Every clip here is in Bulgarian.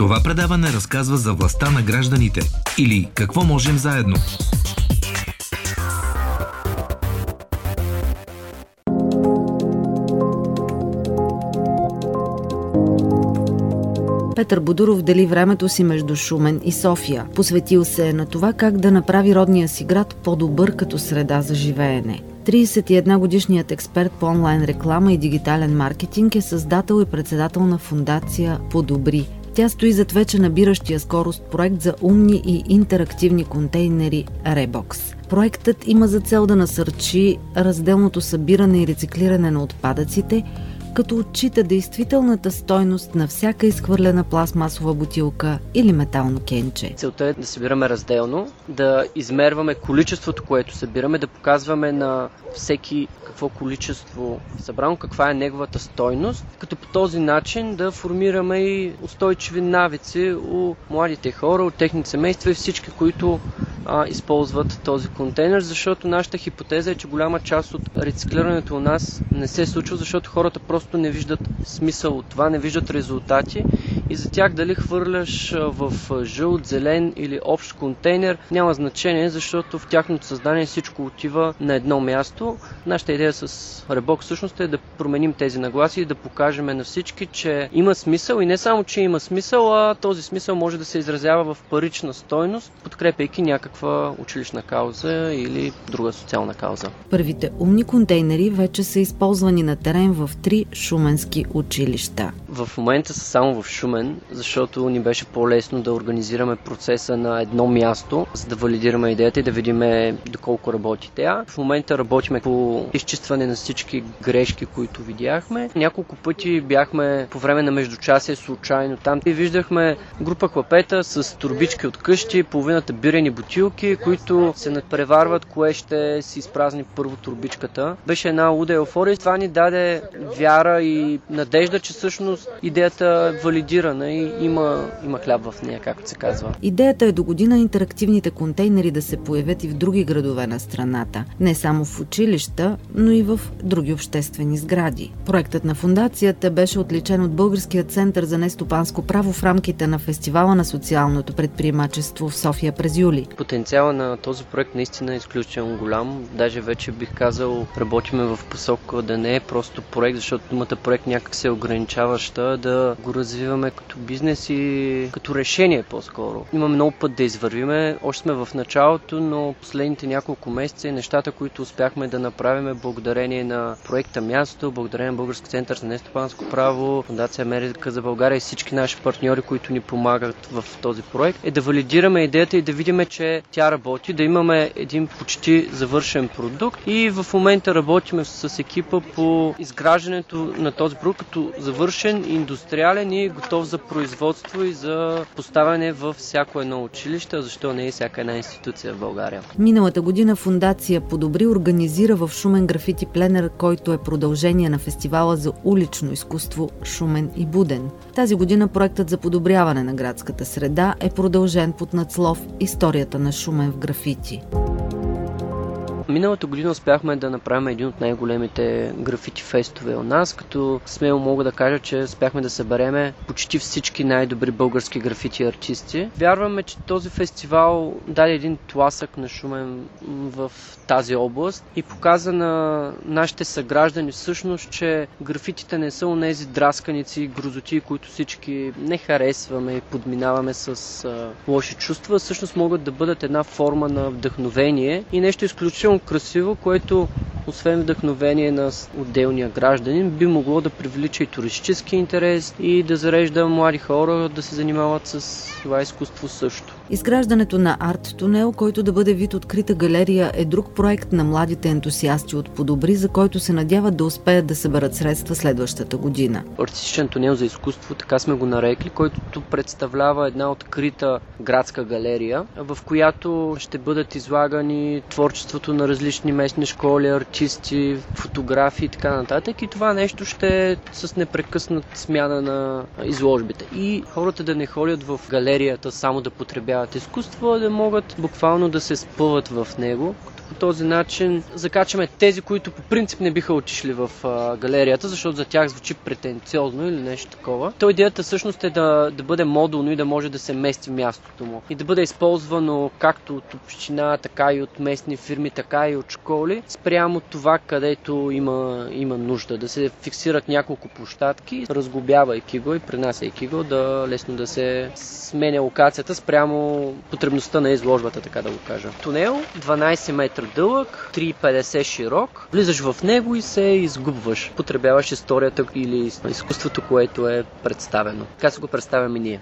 Това предаване разказва за властта на гражданите или какво можем заедно. Петър Бодуров дели времето си между Шумен и София. Посветил се е на това как да направи родния си град по-добър като среда за живеене. 31 годишният експерт по онлайн реклама и дигитален маркетинг е създател и председател на фундация Подобри. Тя стои зад вече набиращия скорост проект за умни и интерактивни контейнери Rebox. Проектът има за цел да насърчи разделното събиране и рециклиране на отпадъците, като отчита действителната стойност на всяка изхвърлена пластмасова бутилка или метално кенче. Целта е да събираме разделно, да измерваме количеството, което събираме, да показваме на всеки какво количество събрано, каква е неговата стойност, като по този начин да формираме и устойчиви навици у младите хора, от техните семейства и всички, които а, използват този контейнер, защото нашата хипотеза е, че голяма част от рециклирането у нас не се случва, защото хората просто не виждат смисъл от това, не виждат резултати и за тях дали хвърляш в жълт, зелен или общ контейнер няма значение, защото в тяхното създание всичко отива на едно място. Нашата идея с Ребок всъщност е да променим тези нагласи и да покажем на всички, че има смисъл и не само, че има смисъл, а този смисъл може да се изразява в парична стойност, подкрепяйки някаква училищна кауза или друга социална кауза. Първите умни контейнери вече са използвани на терен в три шуменски училища. В момента са само в Шумен, защото ни беше по-лесно да организираме процеса на едно място, за да валидираме идеята и да видим доколко работи тя. В момента работиме по изчистване на всички грешки, които видяхме. Няколко пъти бяхме по време на междучасие случайно там и виждахме група клапета с турбички от къщи, половината бирени бутилки, които се надпреварват кое ще си изпразни първо турбичката. Беше една луда еуфория. Това ни даде вяра и надежда, че всъщност идеята е валидирана и има, има хляб в нея, както се казва. Идеята е до година интерактивните контейнери да се появят и в други градове на страната. Не само в училища, но и в други обществени сгради. Проектът на фундацията беше отличен от Българския център за нестопанско право в рамките на фестивала на социалното предприемачество в София през юли. Потенциала на този проект наистина е изключително голям. Даже вече бих казал, работиме в посока да не е просто проект, защото думата проект някак се е ограничаваща, да го развиваме като бизнес и като решение по-скоро. Имаме много път да извървиме. Още сме в началото, но последните няколко месеца и нещата, които успяхме да направим благодарение на проекта Място, благодарение на Български център за нестопанско право, Фундация Америка за България и всички наши партньори, които ни помагат в този проект, е да валидираме идеята и да видим, че тя работи, да имаме един почти завършен продукт и в момента работиме с екипа по изграждането на този продукт като завършен, индустриален и готов за производство и за поставяне във всяко едно училище, защо не и всяка една институция в България. Миналата година фундация Подобри организира в Шумен графити пленер, който е продължение на фестивала за улично изкуство Шумен и Буден. Тази година проектът за подобряване на градската среда е продължен под надслов Историята на Шумен в графити. Миналата година успяхме да направим един от най-големите графити фестове у нас, като смело мога да кажа, че успяхме да събереме почти всички най-добри български графити артисти. Вярваме, че този фестивал даде един тласък на Шумен в тази област и показа на нашите съграждани всъщност, че графитите не са онези драсканици и грозоти, които всички не харесваме и подминаваме с а, лоши чувства, всъщност могат да бъдат една форма на вдъхновение и нещо изключително красиво, което освен вдъхновение на отделния гражданин, би могло да привлича и туристически интерес и да зарежда млади хора да се занимават с това изкуство също. Изграждането на арт тунел, който да бъде вид открита галерия, е друг проект на младите ентусиасти от Подобри, за който се надяват да успеят да съберат средства следващата година. Артистичен тунел за изкуство, така сме го нарекли, който представлява една открита градска галерия, в която ще бъдат излагани творчеството на различни местни школи, артисти, фотографии и така нататък. И това нещо ще е с непрекъснат смяна на изложбите. И хората да не ходят в галерията само да потребяват изкуство, а да могат буквално да се спъват в него, по този начин закачаме тези, които по принцип не биха отишли в галерията, защото за тях звучи претенциозно или нещо такова. То идеята всъщност е да, да бъде модулно и да може да се мести мястото му и да бъде използвано както от община, така и от местни фирми, така и от школи, спрямо това, където има, има нужда. Да се фиксират няколко площадки, разглобявайки го и пренасяйки го, да лесно да се сменя локацията спрямо потребността на изложбата, така да го кажа. Тунел, 12 метра дълъг, 3,50 широк. Влизаш в него и се изгубваш. Потребяваш историята или изкуството, което е представено. Така се го представяме ние.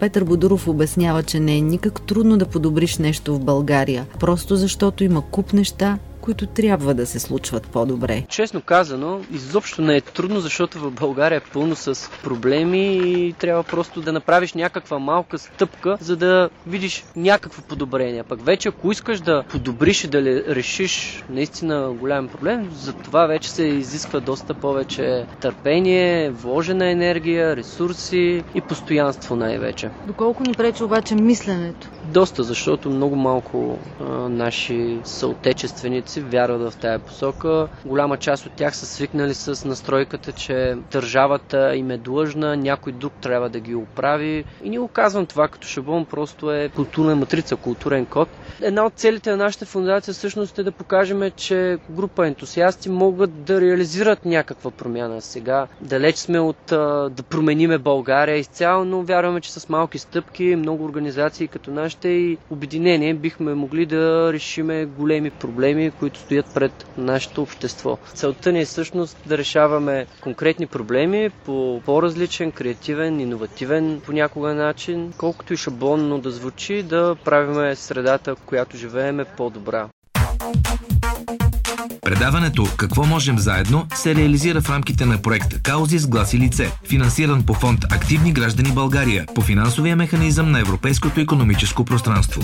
Петър Бодуров обяснява, че не е никак трудно да подобриш нещо в България, просто защото има куп неща, които трябва да се случват по-добре? Честно казано, изобщо не е трудно, защото в България е пълно с проблеми и трябва просто да направиш някаква малка стъпка, за да видиш някакво подобрение. Пък вече, ако искаш да подобриш и да решиш наистина голям проблем, за това вече се изисква доста повече търпение, вложена енергия, ресурси и постоянство най-вече. Доколко ни пречи обаче мисленето? Доста, защото много малко а, наши съотечественици си вярват в тая посока. Голяма част от тях са свикнали с настройката, че държавата им е длъжна, някой друг трябва да ги оправи. И не го казвам това като шаблон, просто е културна матрица, културен код. Една от целите на нашата фундация всъщност е да покажем, че група ентусиасти могат да реализират някаква промяна. Сега далеч сме от да промениме България изцяло, но вярваме, че с малки стъпки, много организации като нашите и обединение бихме могли да решиме големи проблеми, които стоят пред нашето общество. Целта ни е всъщност да решаваме конкретни проблеми по по-различен, креативен, иновативен понякога начин, колкото и шаблонно да звучи, да правиме средата, в която живееме по-добра. Предаването «Какво можем заедно» се реализира в рамките на проект «Каузи с глас и лице», финансиран по фонд «Активни граждани България» по финансовия механизъм на Европейското економическо пространство.